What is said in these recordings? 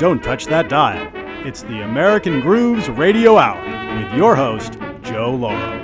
Don't touch that dial. It's the American Grooves Radio Hour with your host, Joe Lauro.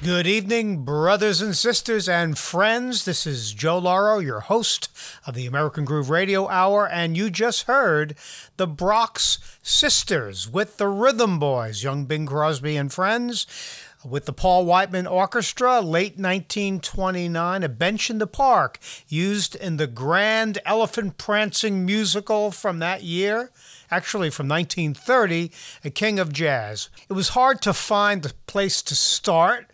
Good evening, brothers and sisters and friends. This is Joe Lauro, your host of the American Groove Radio Hour, and you just heard the Brox Sisters with the Rhythm Boys, young Bing Crosby and friends, with the Paul Whiteman Orchestra, late 1929, A Bench in the Park, used in the Grand Elephant Prancing musical from that year actually from 1930, A King of Jazz. It was hard to find the place to start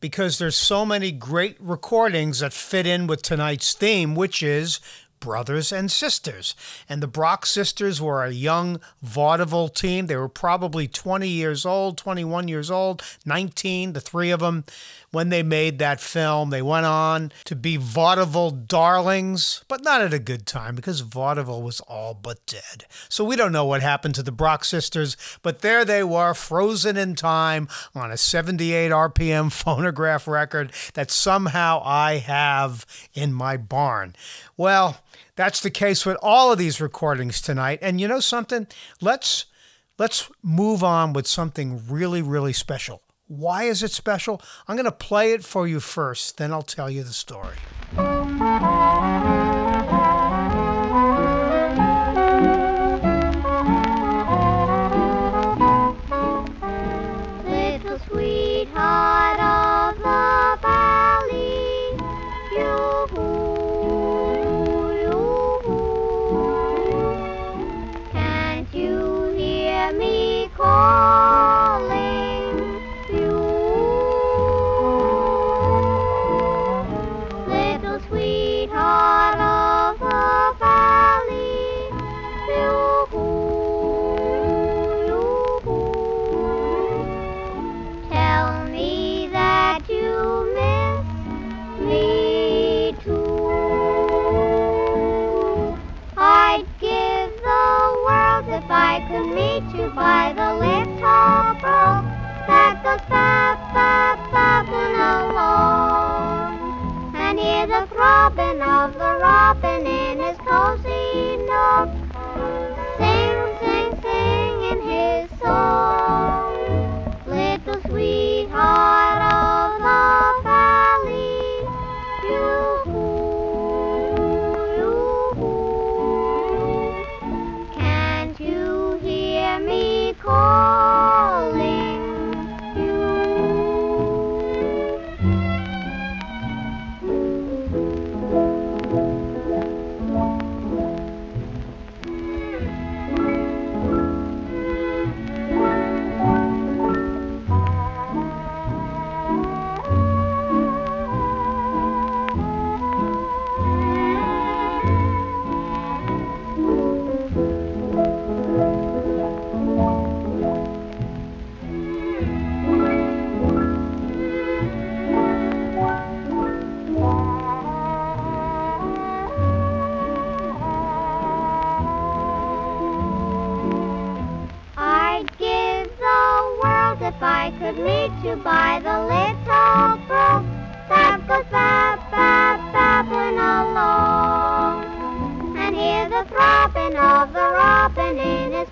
because there's so many great recordings that fit in with tonight's theme, which is brothers and sisters. And the Brock sisters were a young vaudeville team. They were probably 20 years old, 21 years old, 19, the three of them, when they made that film. They went on to be vaudeville darlings, but not at a good time because vaudeville was all but dead. So we don't know what happened to the Brock sisters, but there they were, frozen in time on a 78 RPM phonograph record that somehow I have in my barn. Well, that's the case with all of these recordings tonight. And you know something? Let's let's move on with something really really special. Why is it special? I'm going to play it for you first, then I'll tell you the story. I could meet you by the little brook that goes bab, bab, babbling along. And hear the throbbing of the robin in his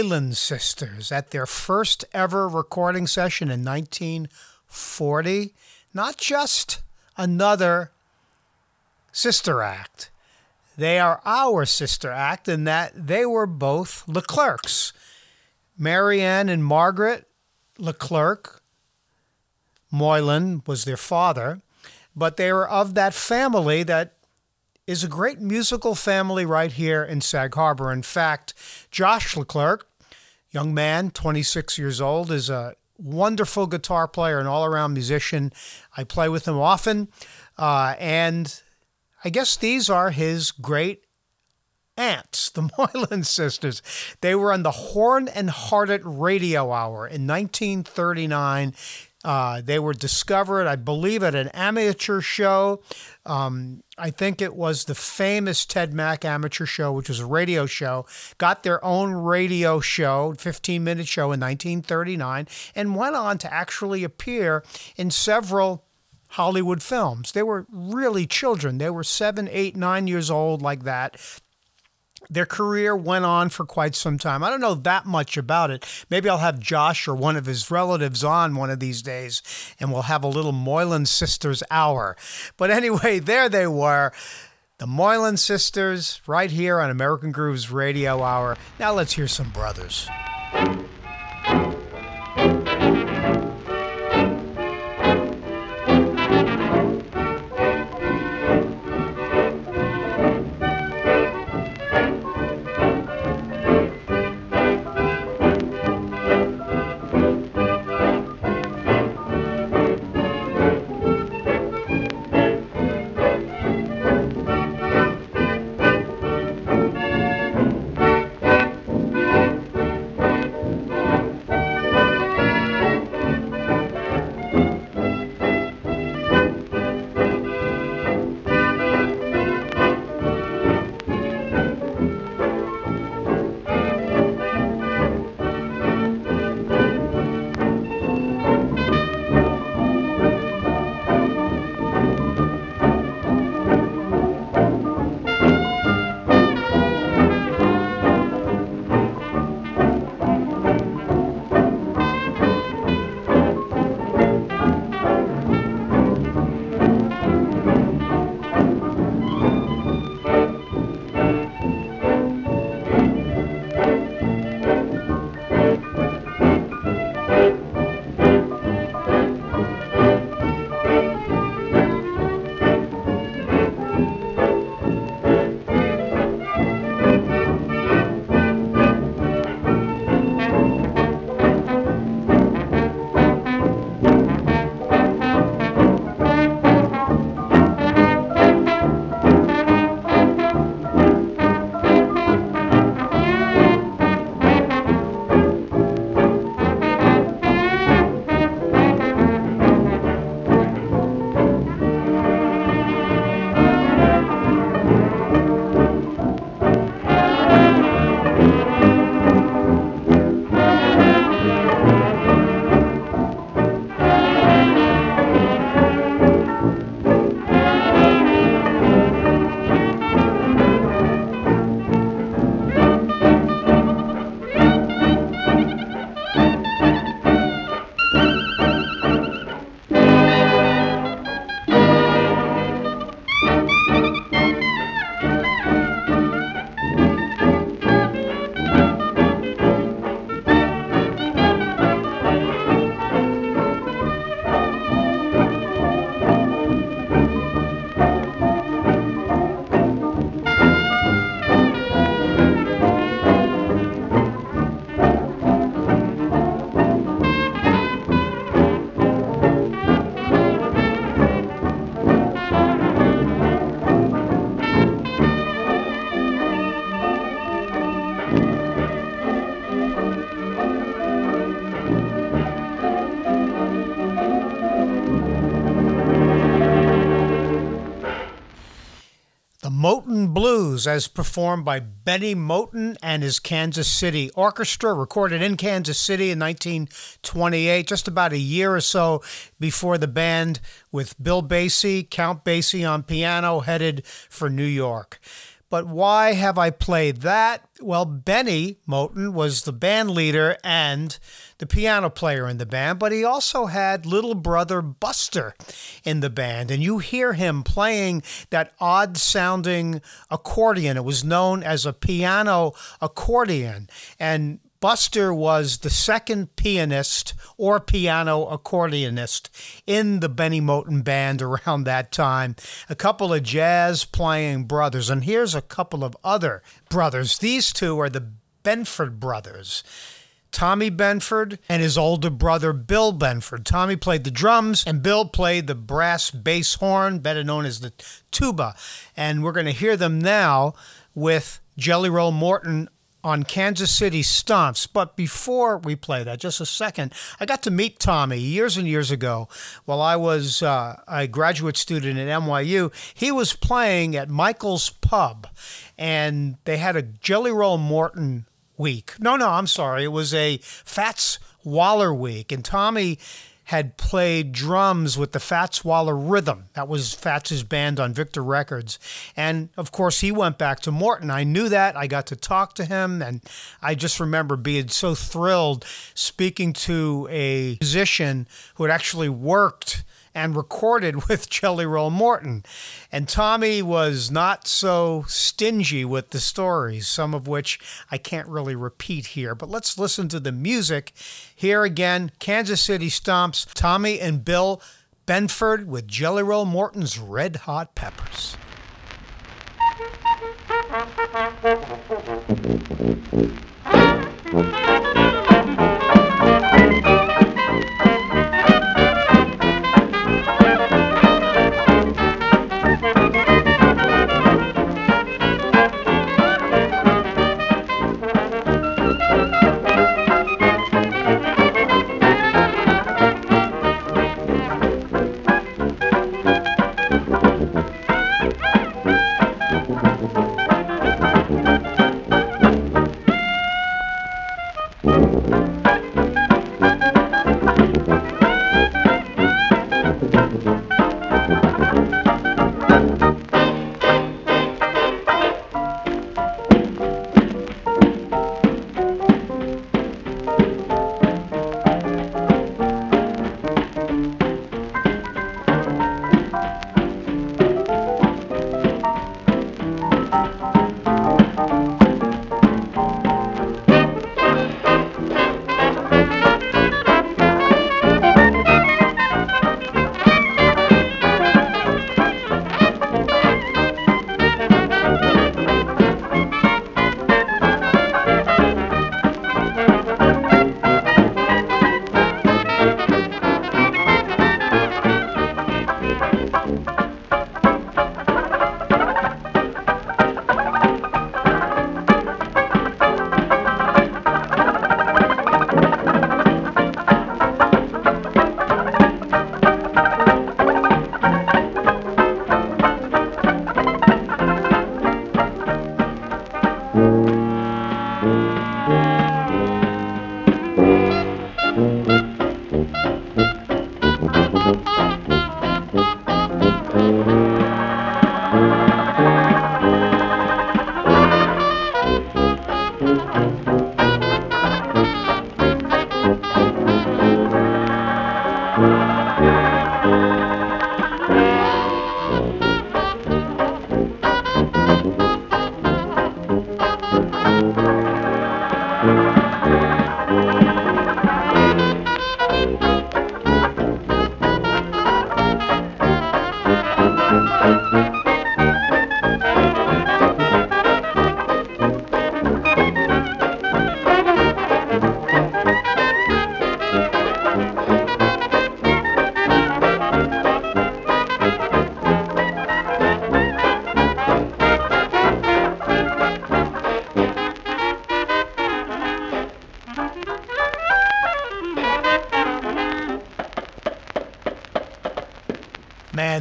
The sisters at their first ever recording session in 1940. Not just another sister act. They are our sister act in that they were both Leclercs. Marianne and Margaret Leclerc. Moylan was their father, but they were of that family that is a great musical family right here in Sag Harbor. In fact, Josh Leclerc, young man, 26 years old, is a wonderful guitar player and all around musician. I play with him often. Uh, and I guess these are his great aunts, the Moylan sisters. They were on the Horn and Hearted Radio Hour in 1939. Uh, they were discovered, I believe, at an amateur show. Um, I think it was the famous Ted Mack amateur show, which was a radio show. Got their own radio show, 15 minute show in 1939, and went on to actually appear in several Hollywood films. They were really children. They were seven, eight, nine years old, like that. Their career went on for quite some time. I don't know that much about it. Maybe I'll have Josh or one of his relatives on one of these days and we'll have a little Moylan Sisters hour. But anyway, there they were. The Moylan Sisters right here on American Grooves Radio Hour. Now let's hear some brothers. Blues, as performed by Benny Moton and his Kansas City Orchestra, recorded in Kansas City in 1928, just about a year or so before the band with Bill Basie, Count Basie on piano, headed for New York. But why have I played that? Well, Benny Moten was the band leader and the piano player in the band, but he also had little brother Buster in the band. And you hear him playing that odd sounding accordion. It was known as a piano accordion. And Buster was the second pianist or piano accordionist in the Benny Moton band around that time. A couple of jazz playing brothers. And here's a couple of other brothers. These two are the Benford brothers. Tommy Benford and his older brother Bill Benford. Tommy played the drums and Bill played the brass bass horn, better known as the tuba. And we're going to hear them now with Jelly Roll Morton on Kansas City Stomps. But before we play that, just a second, I got to meet Tommy years and years ago while I was uh, a graduate student at NYU. He was playing at Michael's Pub, and they had a Jelly Roll Morton week. No, no, I'm sorry. It was a Fats Waller week, and Tommy had played drums with the Fats Waller Rhythm. That was Fats's band on Victor Records. And of course, he went back to Morton. I knew that. I got to talk to him, and I just remember being so thrilled speaking to a musician who had actually worked and recorded with Jelly Roll Morton. And Tommy was not so stingy with the stories, some of which I can't really repeat here. But let's listen to the music. Here again, Kansas City Stomps, Tommy and Bill Benford with Jelly Roll Morton's Red Hot Peppers.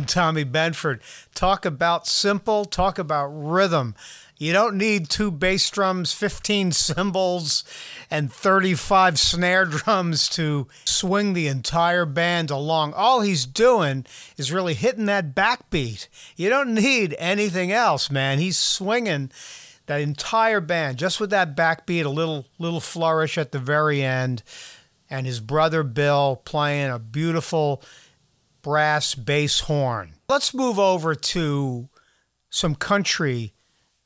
Tommy Benford. Talk about simple, talk about rhythm. You don't need two bass drums, 15 cymbals, and 35 snare drums to swing the entire band along. All he's doing is really hitting that backbeat. You don't need anything else, man. He's swinging that entire band just with that backbeat, a little little flourish at the very end, and his brother Bill playing a beautiful brass bass horn. Let's move over to some country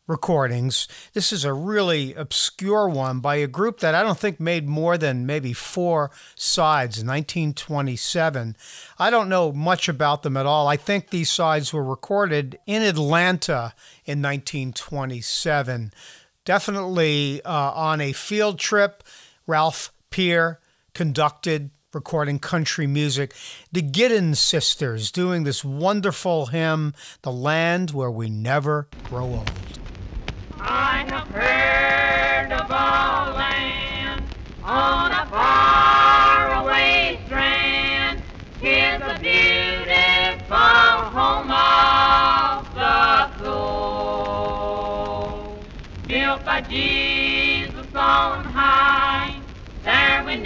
recordings. This is a really obscure one by a group that I don't think made more than maybe four sides in 1927. I don't know much about them at all. I think these sides were recorded in Atlanta in 1927. Definitely uh, on a field trip. Ralph Peer conducted recording country music. The Giddens sisters doing this wonderful hymn, The Land Where We Never Grow Old. I have heard of a land on a faraway strand. A beautiful home of the soul, built by Jesus on high. There we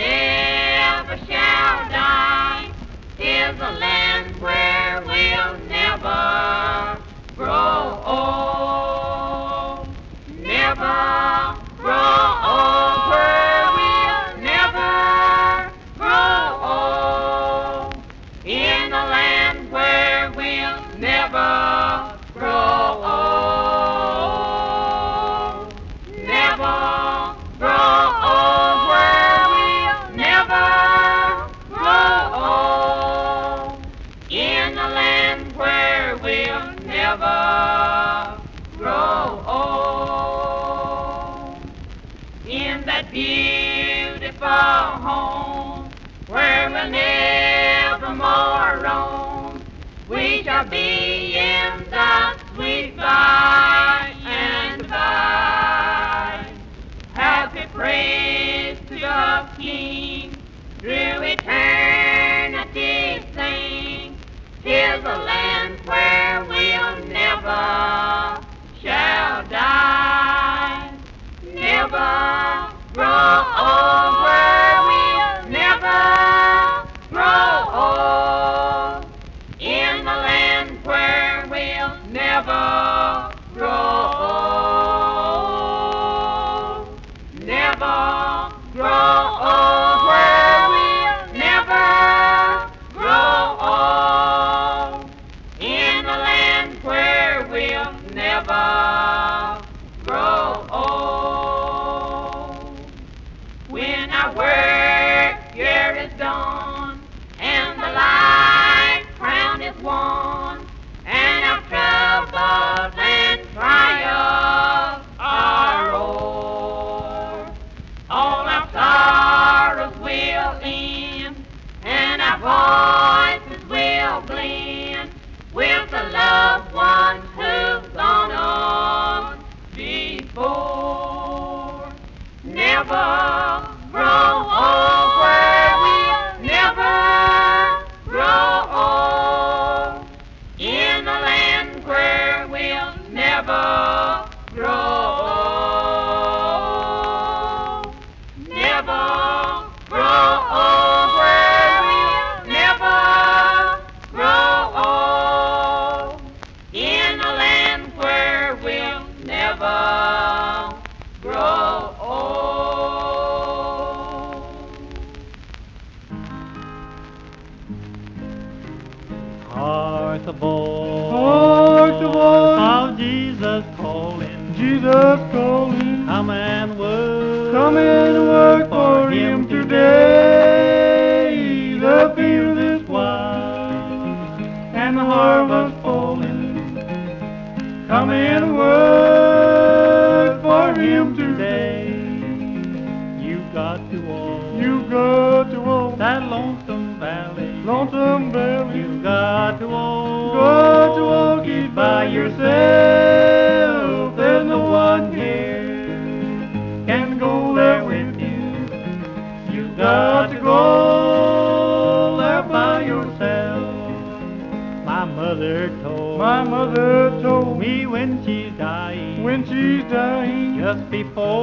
work here is done Mother told me when she's dying, when she's dying, just before,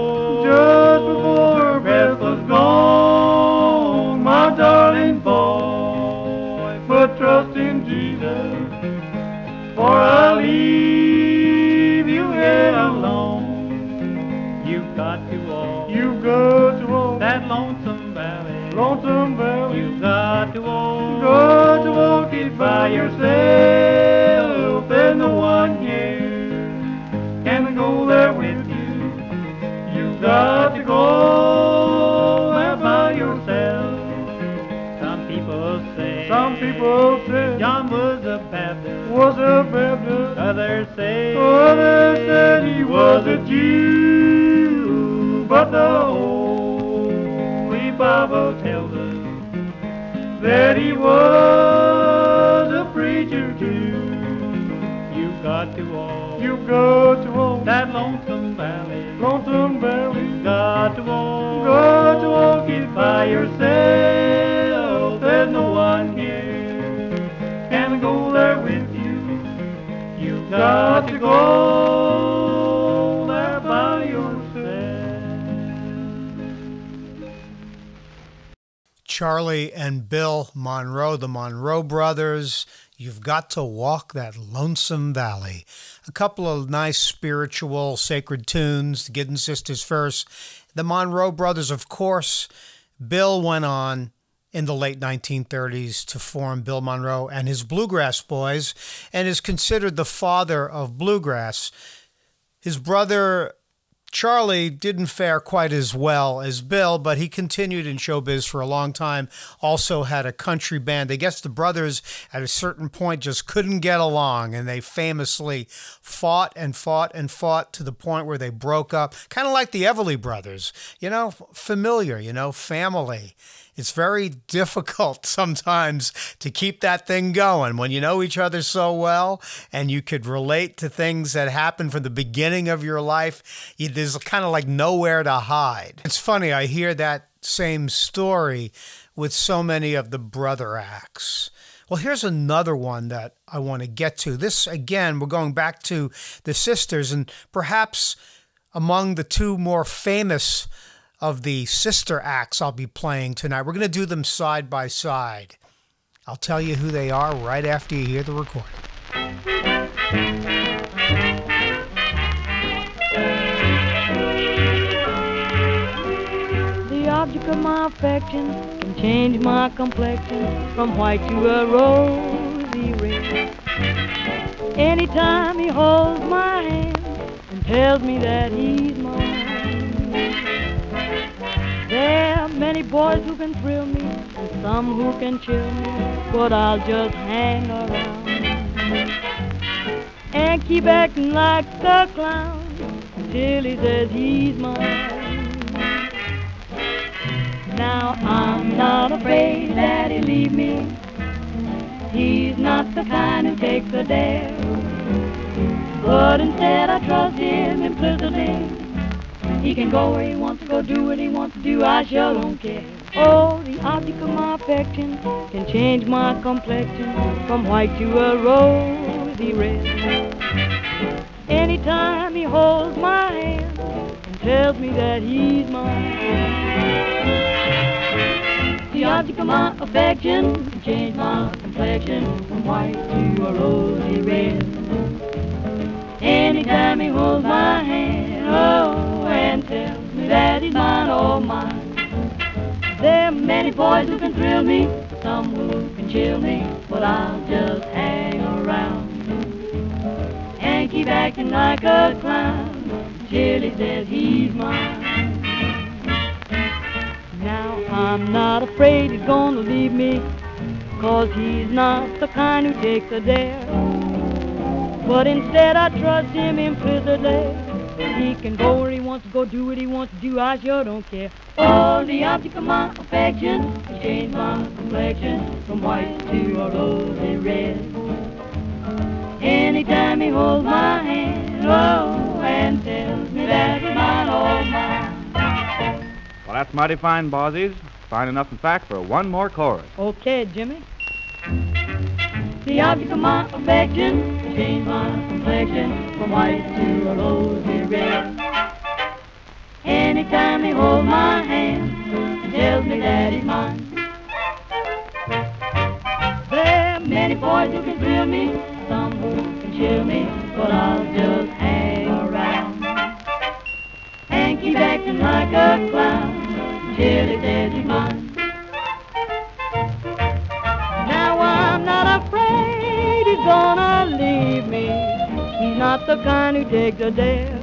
got to walk that lonesome valley. A couple of nice spiritual sacred tunes, the Giddens Sisters first. The Monroe brothers, of course. Bill went on in the late 1930s to form Bill Monroe and his Bluegrass Boys and is considered the father of bluegrass. His brother Charlie didn't fare quite as well as Bill, but he continued in showbiz for a long time. Also had a country band. I guess the brothers at a certain point just couldn't get along, and they famously fought and fought and fought to the point where they broke up. Kind of like the Everly brothers, you know, familiar, you know, family. It's very difficult sometimes to keep that thing going when you know each other so well and you could relate to things that happened from the beginning of your life. You, there's kind of like nowhere to hide. It's funny, I hear that same story with so many of the brother acts. Well, here's another one that I want to get to. This, again, we're going back to the sisters, and perhaps among the two more famous of the sister acts I'll be playing tonight. We're going to do them side by side. I'll tell you who they are right after you hear the recording. The object of my affection can change my complexion from white to a rosy red. Anytime he holds my hand and tells me that he's mine. There are many boys who can thrill me and some who can chill me, but I'll just hang around and keep acting like a clown until he says he's mine. Now I'm not afraid that he'll leave me. He's not the kind who takes a dare. But instead I trust him implicitly. He can go where he wants to go, do what he wants to do, I sure don't care. Oh, the object of my affection can change my complexion from white to a rosy red. Anytime he holds my hand and tells me that he's mine. The object of my affection can change my complexion from white to a rosy red. Anytime he holds my hand, oh, and tells me that he's mine, oh, mine. There are many boys who can thrill me, some who can chill me, but I'll just hang around and keep acting like a clown till he says he's mine. Now I'm not afraid he's gonna leave me, cause he's not the kind who takes a dare. But instead I trust him implicitly. He can go where he wants to go, do what he wants to do, I sure don't care. Oh, the object of my affection has changed my complexion from white to a rosy red. Anytime he holds my hand, oh, and tells me that mine, oh, mine. Well, that's mighty fine, Bozzies. Fine enough, in fact, for one more chorus. Okay, Jimmy. The the object of my affection. Change my complexion from white to a rosy red. Anytime he holds my hand, he tells me that he's mine. There are many boys who can thrill me, some who can chill me, but I'll just hang around and keep acting like a clown till he says he's mine. Not the kind who takes a dare.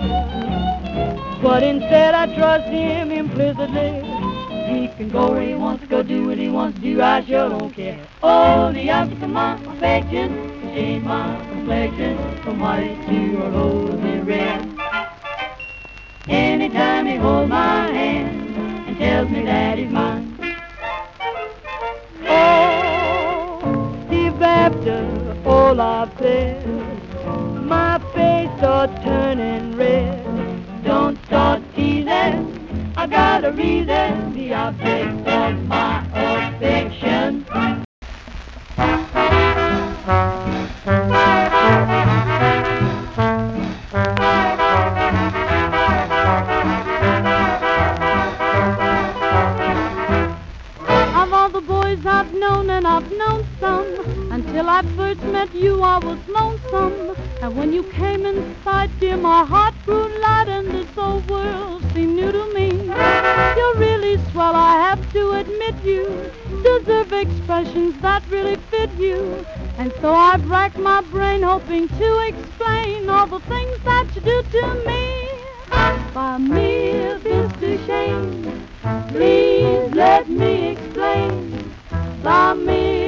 But instead I trust him implicitly. He can go where he wants to go, do what he wants to do, I sure don't care. Oh, the object of my affection change my complexion from white to a rosy red. Anytime he holds my hand and tells me that he's mine. Oh, if after all I've said, face starts turning red, don't start teasing. I got a reason, the object of my affection. Of all the boys I've known, and I've known some, until I first met you, I was lonesome. And when you came inside, dear, my heart grew light, and this old world seemed new to me. You're really swell, I have to admit you deserve expressions that really fit you. And so I've racked my brain hoping to explain all the things that you do to me. By mere Mr. Shane, please let me explain. By mere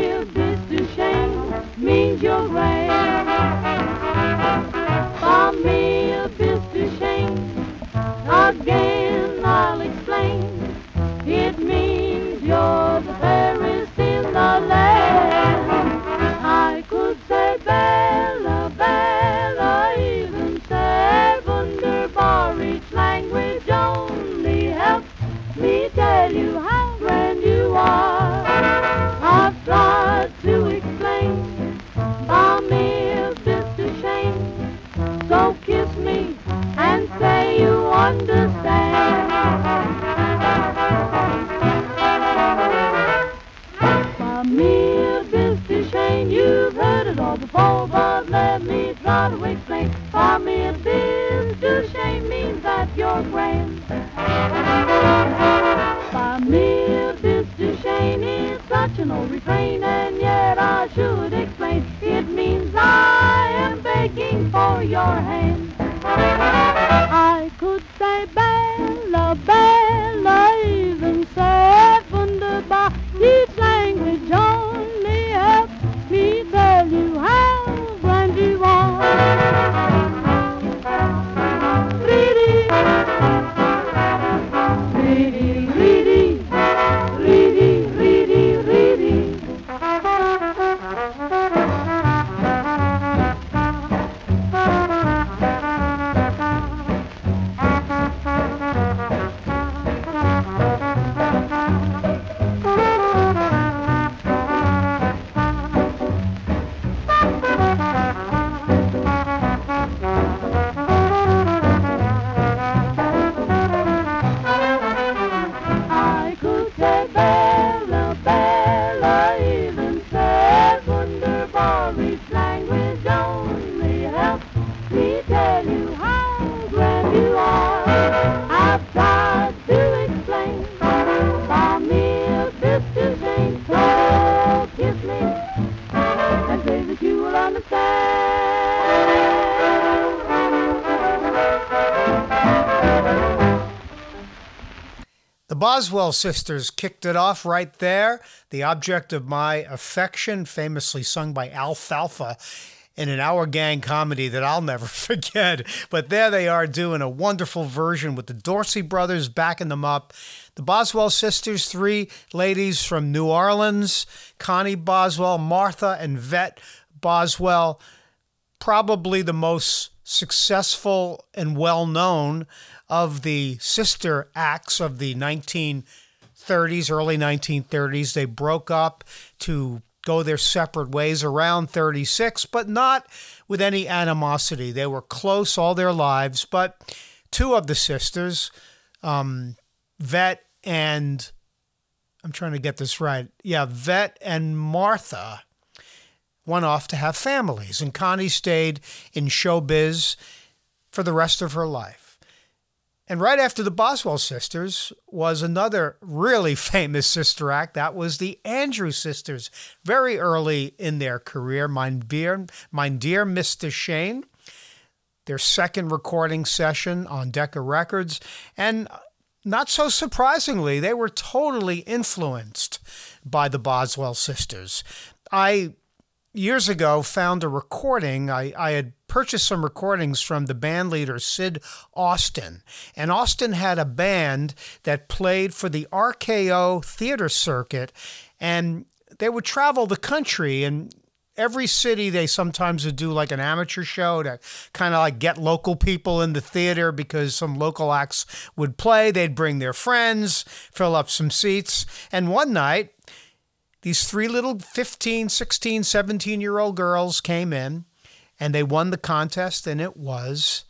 The Boswell sisters kicked it off right there. The object of my affection, famously sung by Alfalfa in an Our Gang comedy that I'll never forget. But there they are doing a wonderful version with the Dorsey brothers backing them up. The Boswell sisters, three ladies from New Orleans Connie Boswell, Martha, and Vet Boswell probably the most successful and well known of the sister acts of the 1930s, early 1930s. They broke up to go their separate ways around 36, but not with any animosity. They were close all their lives, but two of the sisters, um, Vet and I'm trying to get this right. Yeah, Vet and Martha went off to have families, and Connie stayed in showbiz for the rest of her life. And right after the Boswell sisters was another really famous sister act. That was the Andrews sisters, very early in their career. Mein dear, mein dear Mr. Shane, their second recording session on Decca Records. And not so surprisingly, they were totally influenced by the Boswell sisters. I years ago found a recording. I, I had purchased some recordings from the band leader Sid Austin. And Austin had a band that played for the RKO theater circuit. And they would travel the country and every city they sometimes would do like an amateur show to kind of like get local people in the theater because some local acts would play they'd bring their friends fill up some seats and one night these three little 15 16 17 year old girls came in and they won the contest and it was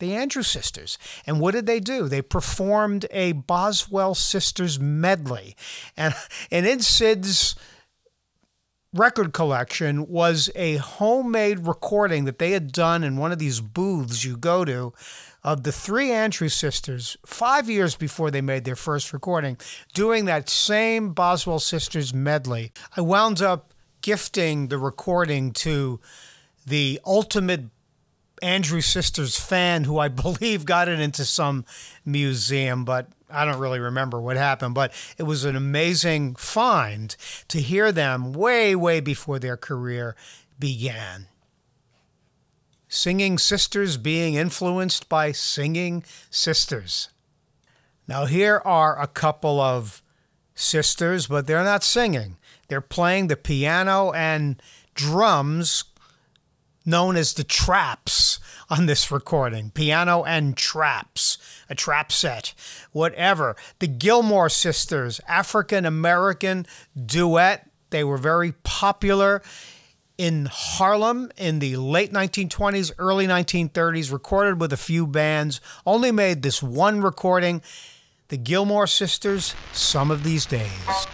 the Andrews Sisters. And what did they do? They performed a Boswell Sisters medley. And, and in Sid's record collection was a homemade recording that they had done in one of these booths you go to of the three Andrews sisters five years before they made their first recording, doing that same Boswell Sisters medley. I wound up gifting the recording to the ultimate Andrews Sisters fan who I believe got it into some museum, but I don't really remember what happened, but it was an amazing find to hear them way, way before their career began. Singing sisters being influenced by singing sisters. Now, here are a couple of sisters, but they're not singing. They're playing the piano and drums known as the traps on this recording piano and traps, a trap set, whatever. The Gilmore sisters, African American duet, they were very popular in Harlem in the late 1920s, early 1930s, recorded with a few bands, only made this one recording. The Gilmore sisters, some of these days.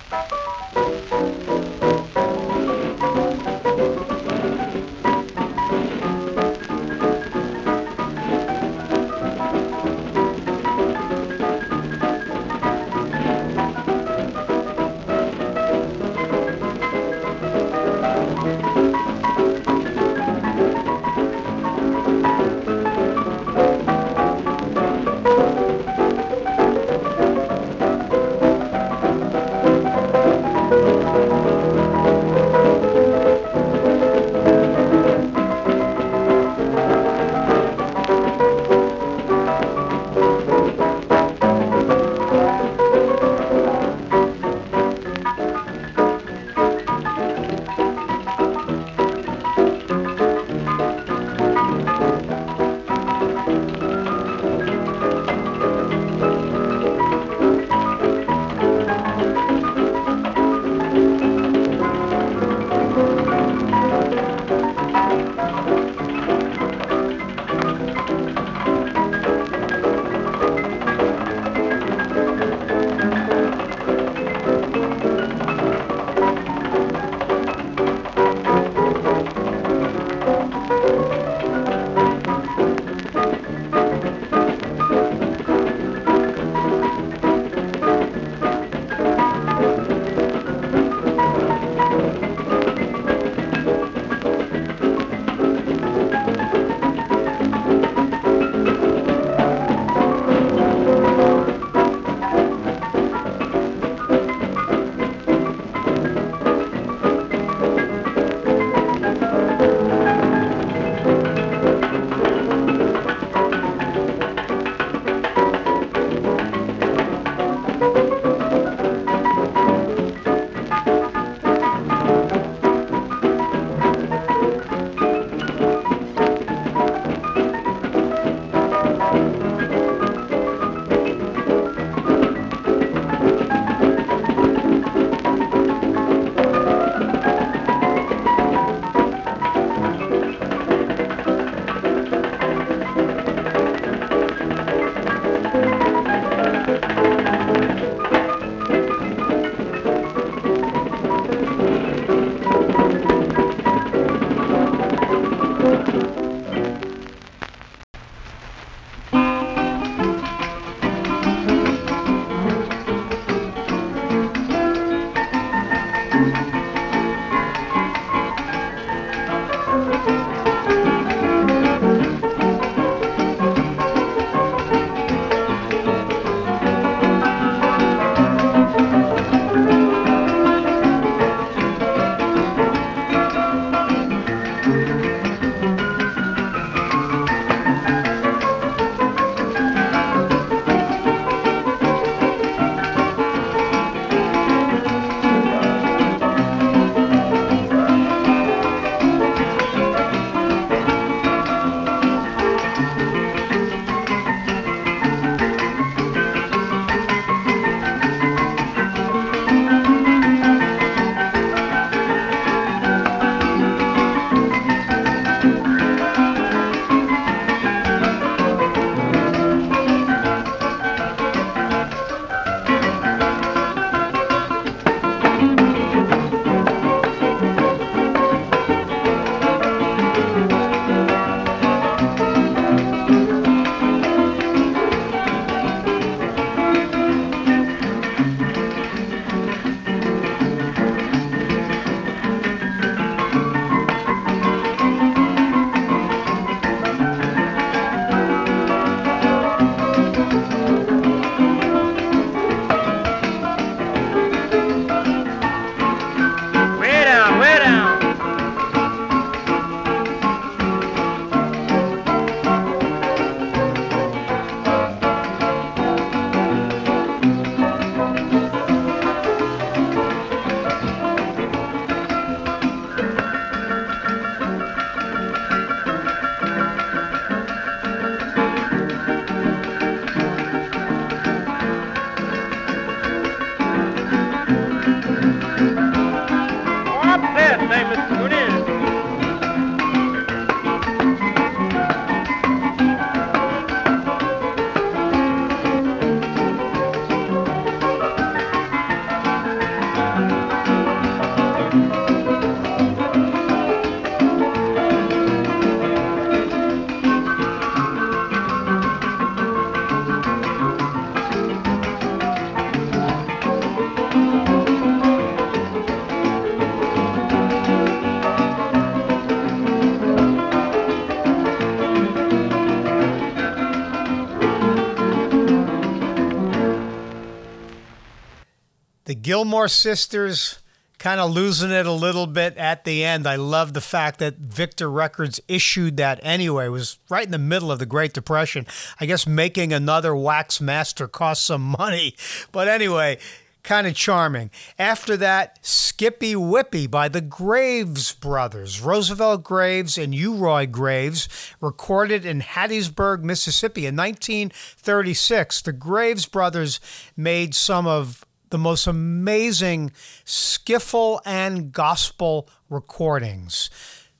Gilmore Sisters kind of losing it a little bit at the end. I love the fact that Victor Records issued that anyway. It was right in the middle of the Great Depression. I guess making another wax master cost some money. But anyway, kind of charming. After that, Skippy Whippy by the Graves Brothers, Roosevelt Graves and Uaroy Graves, recorded in Hattiesburg, Mississippi in 1936. The Graves Brothers made some of the most amazing skiffle and gospel recordings.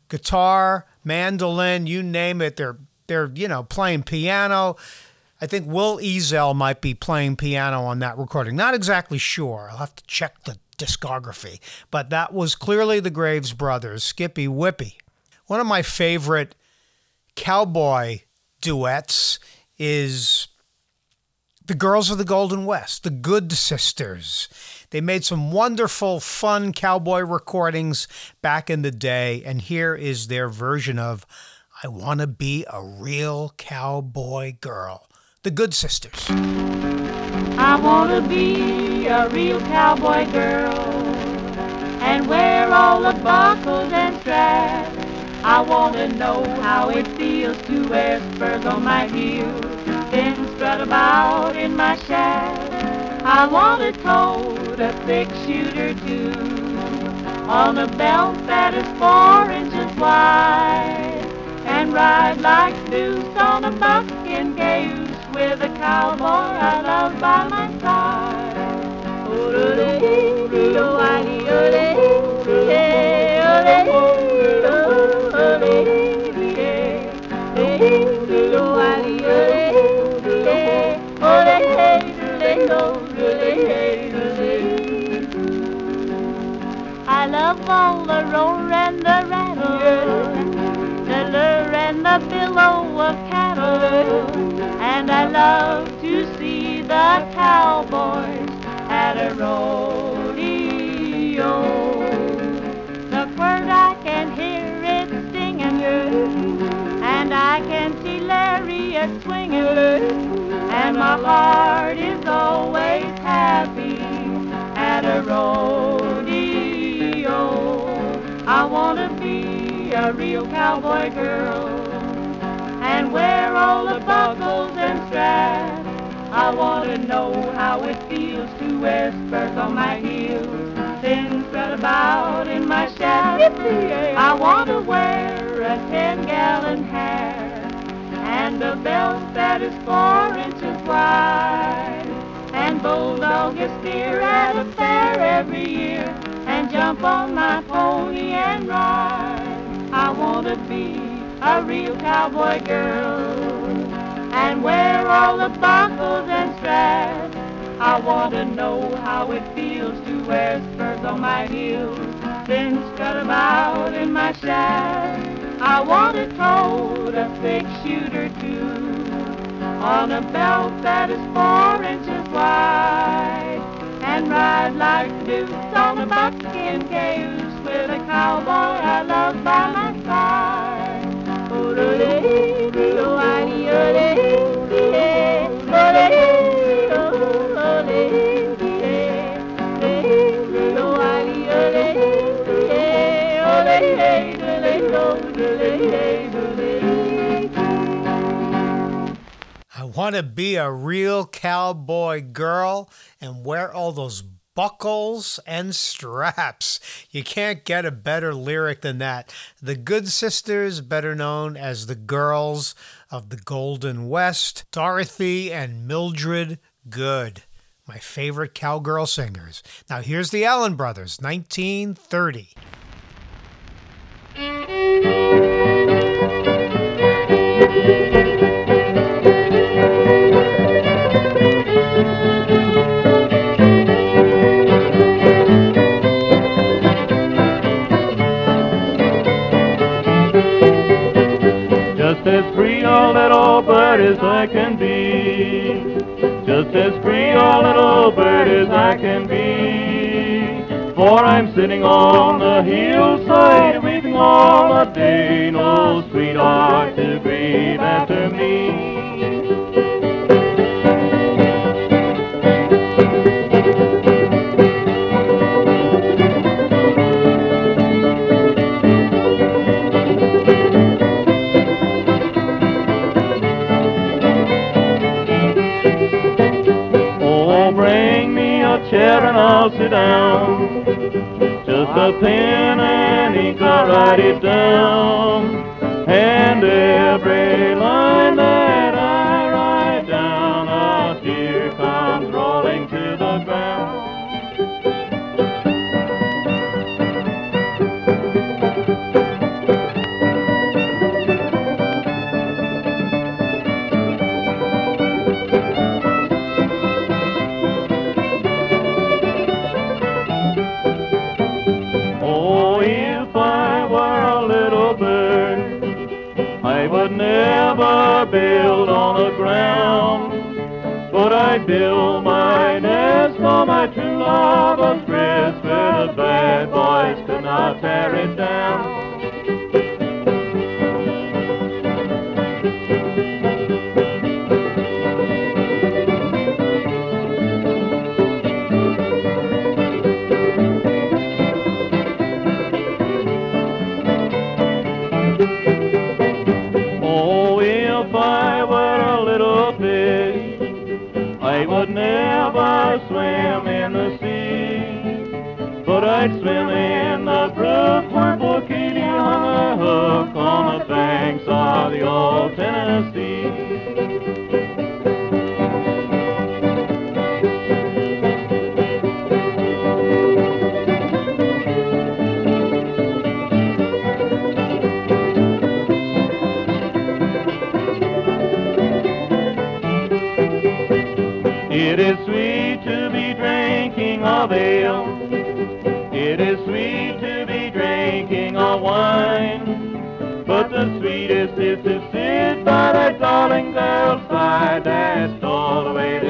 Guitar, mandolin, you name it, they're they're, you know, playing piano. I think Will Ezell might be playing piano on that recording. Not exactly sure. I'll have to check the discography. But that was clearly the Graves brothers, Skippy Whippy. One of my favorite cowboy duets is the Girls of the Golden West, the Good Sisters. They made some wonderful, fun cowboy recordings back in the day, and here is their version of I Want to Be a Real Cowboy Girl the Good Sisters. I want to be a real cowboy girl and wear all the buckles and straps. I want to know how it feels to wear spurs on my heels, then strut about in my shaft. I want to tote a six shooter too on a belt that is four inches wide and ride like Zeus on a buckskin cage with a cowboy I love by my side. I love all the roar and the rattle, the lure and the billow of cattle and I love to see the cowboys at a rodeo. The quirt I can hear it singing, and I can see lariat swinging, and my heart is always happy at a rodeo. I wanna be a real cowboy girl and wear all the buckles and straps. I want to know how it feels to wear spurs on my heels, then strut about in my shaft. I want to wear a ten-gallon hat and a belt that is four inches wide, and bulldog steer at a fair every year, jump on my pony and ride. I want to be a real cowboy girl and wear all the buckles and straps. I want to know how it feels to wear spurs on my heels, then strut about in my shaft. I want to tote a six shooter too on a belt that is four inches wide and ride like Dukes on a buckskin cage with a cowboy I love by my side. I want to be a real cowboy girl and wear all those buckles and straps. You can't get a better lyric than that. The Good Sisters, better known as the Girls of the Golden West, Dorothy and Mildred Good, my favorite cowgirl singers. Now here's the Allen Brothers, 1930. I can be. Just as free a little bird as I can be. For I'm sitting on the hillside weeping all the day, no sweetheart to grieve after me. and I'll sit down. Just a pen and ink, I'll write it down. And every line sweetest is to sit by that darling girl's side. That's all the way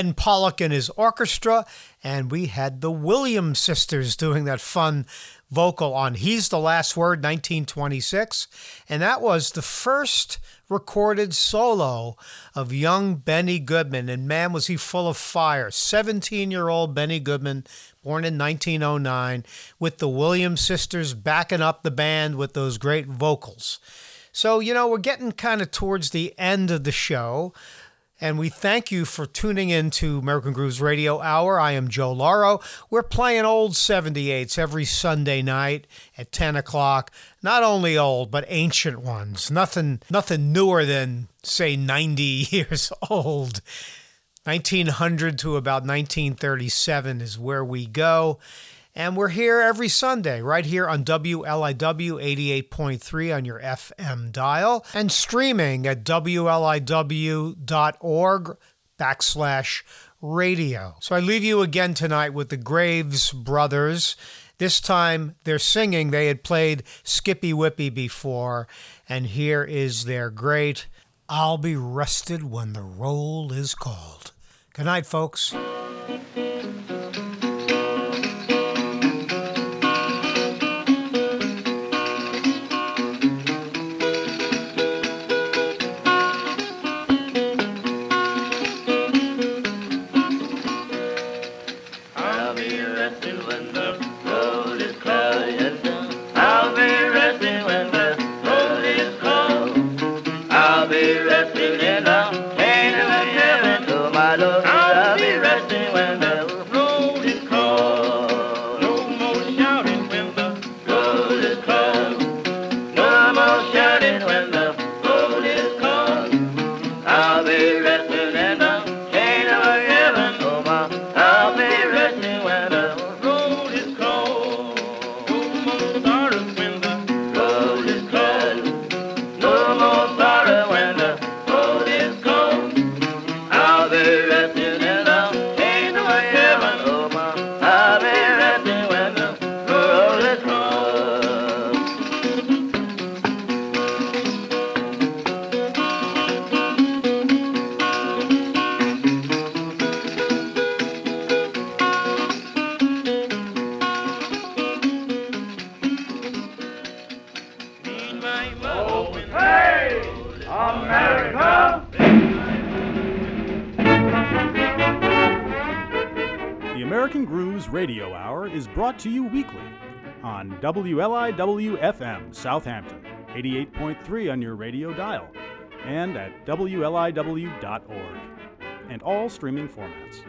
Ben Pollock and his orchestra, and we had the Williams sisters doing that fun vocal on He's the Last Word, 1926. And that was the first recorded solo of young Benny Goodman. And man, was he full of fire. 17 year old Benny Goodman, born in 1909, with the Williams sisters backing up the band with those great vocals. So, you know, we're getting kind of towards the end of the show. And we thank you for tuning in to American Grooves Radio Hour. I am Joe Lauro. We're playing old 78s every Sunday night at 10 o'clock. Not only old, but ancient ones. Nothing, nothing newer than, say, 90 years old. 1900 to about 1937 is where we go. And we're here every Sunday, right here on WLIW 88.3 on your FM dial, and streaming at WLIW.org backslash radio. So I leave you again tonight with the Graves Brothers. This time they're singing. They had played Skippy Whippy before, and here is their great I'll Be Rested When the Roll is Called. Good night, folks. On WLIW FM Southampton, 88.3 on your radio dial, and at WLIW.org, and all streaming formats.